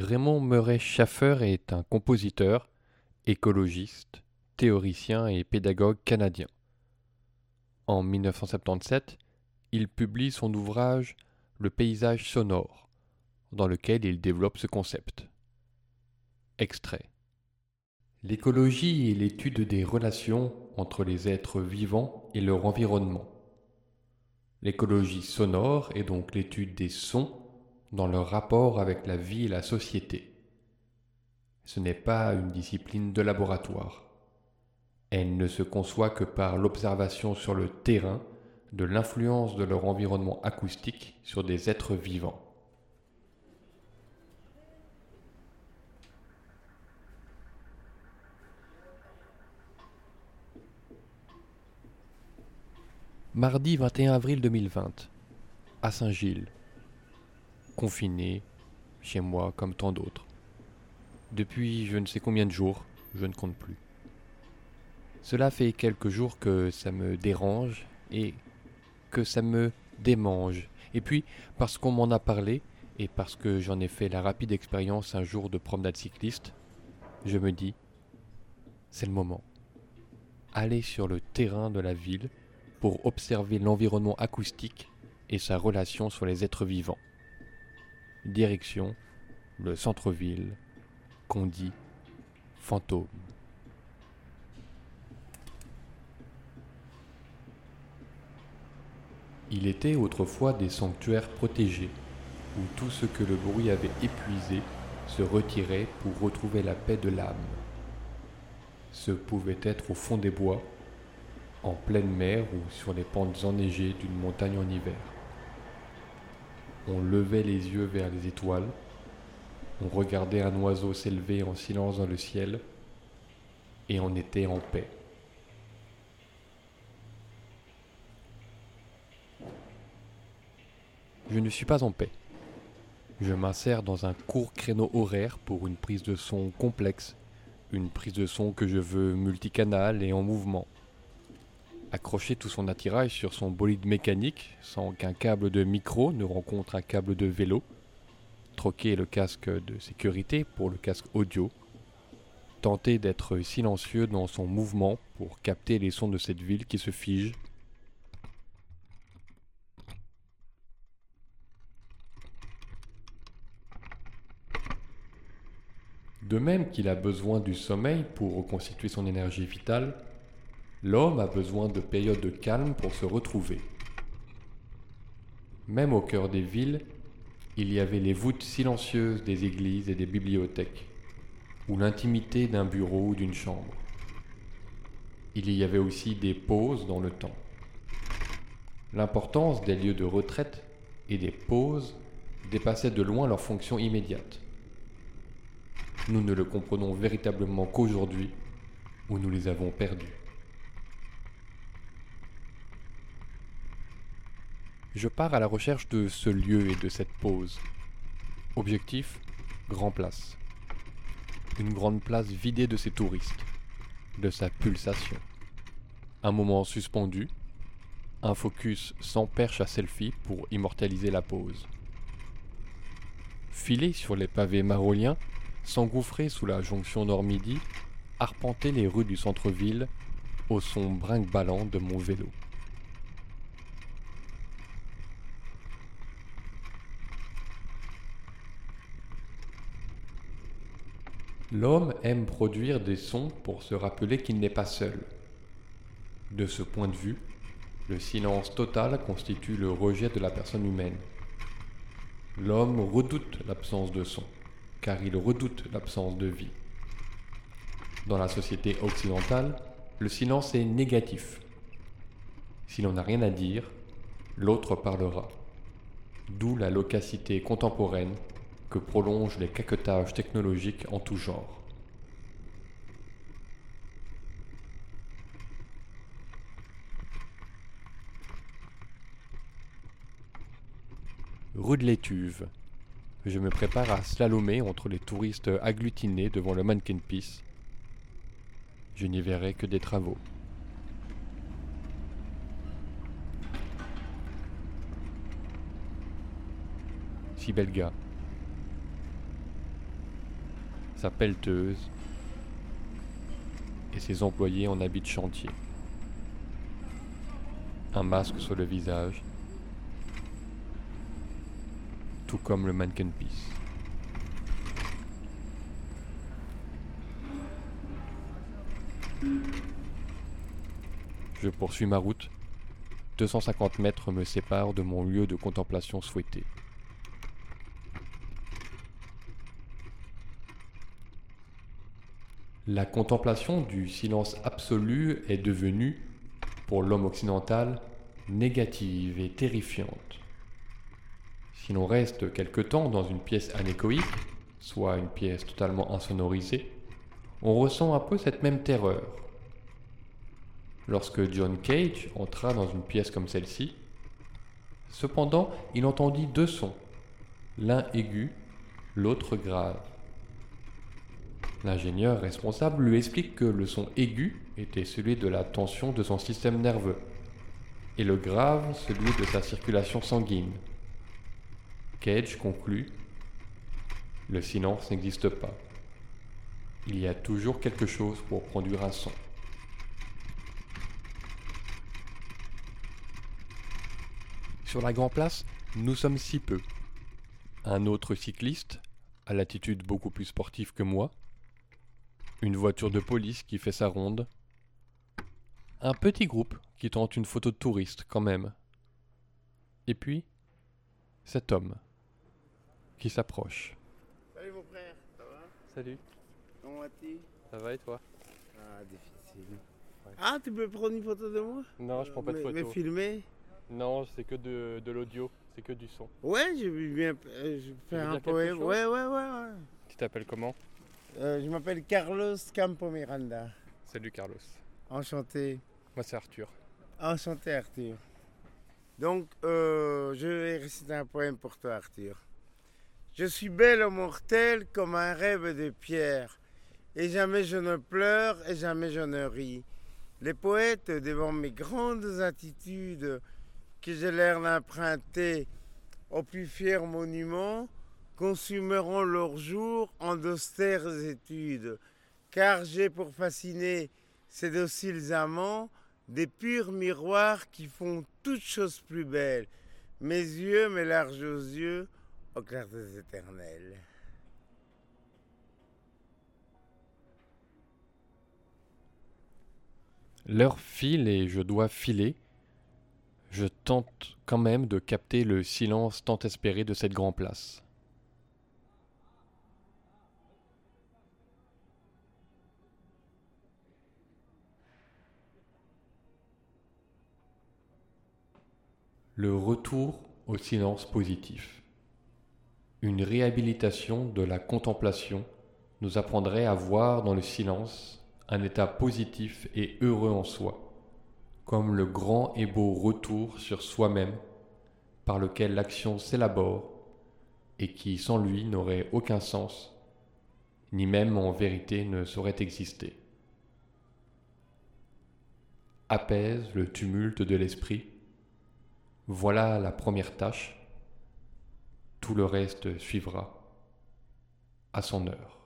Raymond Murray Schaffer est un compositeur, écologiste, théoricien et pédagogue canadien. En 1977, il publie son ouvrage Le paysage sonore, dans lequel il développe ce concept. Extrait. L'écologie est l'étude des relations entre les êtres vivants et leur environnement. L'écologie sonore est donc l'étude des sons dans leur rapport avec la vie et la société. Ce n'est pas une discipline de laboratoire. Elle ne se conçoit que par l'observation sur le terrain de l'influence de leur environnement acoustique sur des êtres vivants. Mardi 21 avril 2020, à Saint-Gilles, confiné, chez moi comme tant d'autres. Depuis je ne sais combien de jours, je ne compte plus. Cela fait quelques jours que ça me dérange et que ça me démange. Et puis, parce qu'on m'en a parlé, et parce que j'en ai fait la rapide expérience un jour de promenade cycliste, je me dis, c'est le moment. Aller sur le terrain de la ville pour observer l'environnement acoustique et sa relation sur les êtres vivants. Direction, le centre-ville, qu'on dit fantôme. Il était autrefois des sanctuaires protégés, où tout ce que le bruit avait épuisé se retirait pour retrouver la paix de l'âme. Ce pouvait être au fond des bois, en pleine mer ou sur les pentes enneigées d'une montagne en hiver. On levait les yeux vers les étoiles, on regardait un oiseau s'élever en silence dans le ciel, et on était en paix. Je ne suis pas en paix. Je m'insère dans un court créneau horaire pour une prise de son complexe, une prise de son que je veux multicanal et en mouvement accrocher tout son attirage sur son bolide mécanique sans qu'un câble de micro ne rencontre un câble de vélo, troquer le casque de sécurité pour le casque audio, tenter d'être silencieux dans son mouvement pour capter les sons de cette ville qui se fige. De même qu'il a besoin du sommeil pour reconstituer son énergie vitale, L'homme a besoin de périodes de calme pour se retrouver. Même au cœur des villes, il y avait les voûtes silencieuses des églises et des bibliothèques, ou l'intimité d'un bureau ou d'une chambre. Il y avait aussi des pauses dans le temps. L'importance des lieux de retraite et des pauses dépassait de loin leur fonction immédiate. Nous ne le comprenons véritablement qu'aujourd'hui où nous les avons perdus. Je pars à la recherche de ce lieu et de cette pause. Objectif Grand Place. Une grande place vidée de ses touristes, de sa pulsation. Un moment suspendu, un focus sans perche à selfie pour immortaliser la pause. Filer sur les pavés maroliens, s'engouffrer sous la jonction nord-midi, arpenter les rues du centre-ville au son brinque-ballant de mon vélo. L'homme aime produire des sons pour se rappeler qu'il n'est pas seul. De ce point de vue, le silence total constitue le rejet de la personne humaine. L'homme redoute l'absence de son, car il redoute l'absence de vie. Dans la société occidentale, le silence est négatif. Si l'on n'a rien à dire, l'autre parlera. D'où la locacité contemporaine que prolongent les caquetages technologiques en tout genre. Rue de l'Étuve. Je me prépare à slalomer entre les touristes agglutinés devant le Mannequin Peace. Je n'y verrai que des travaux. Sibelga. Sa pelleteuse et ses employés en habit de chantier. Un masque sur le visage, tout comme le mannequin Peace. Je poursuis ma route. 250 mètres me séparent de mon lieu de contemplation souhaité. La contemplation du silence absolu est devenue, pour l'homme occidental, négative et terrifiante. Si l'on reste quelque temps dans une pièce anéchoïque, soit une pièce totalement insonorisée, on ressent un peu cette même terreur. Lorsque John Cage entra dans une pièce comme celle-ci, cependant il entendit deux sons, l'un aigu, l'autre grave. L'ingénieur responsable lui explique que le son aigu était celui de la tension de son système nerveux et le grave celui de sa circulation sanguine. Cage conclut Le silence n'existe pas. Il y a toujours quelque chose pour produire un son. Sur la Grand Place, nous sommes si peu. Un autre cycliste, à l'attitude beaucoup plus sportive que moi, une voiture de police qui fait sa ronde, un petit groupe qui tente une photo de touriste quand même, et puis cet homme qui s'approche. Salut mon frère, ça va? Salut, Comment vas-tu? Ça va et toi? Ah, difficile. Ah, tu peux prendre une photo de moi? Non, je prends pas de photo. Mais filmer Non, c'est que de, de l'audio, c'est que du son. Ouais, je vais bien euh, je vais faire un poème. Ouais, ouais, ouais. ouais. Tu t'appelles comment? Euh, je m'appelle Carlos Campo Miranda. Salut Carlos. Enchanté. Moi c'est Arthur. Enchanté, Arthur. Donc, euh, je vais réciter un poème pour toi, Arthur. Je suis belle au mortel comme un rêve de pierre, et jamais je ne pleure et jamais je ne ris. Les poètes, devant mes grandes attitudes, que j'ai l'air d'emprunter aux plus fiers monuments, consumeront leurs jours en d'austères études, car j'ai pour fasciner ces dociles amants des purs miroirs qui font toutes choses plus belles. Mes yeux, mes larges yeux, aux clartés éternelles. L'heure file et je dois filer. Je tente quand même de capter le silence tant espéré de cette grande place. Le retour au silence positif. Une réhabilitation de la contemplation nous apprendrait à voir dans le silence un état positif et heureux en soi, comme le grand et beau retour sur soi-même par lequel l'action s'élabore et qui sans lui n'aurait aucun sens, ni même en vérité ne saurait exister. Apaise le tumulte de l'esprit, voilà la première tâche, tout le reste suivra à son heure.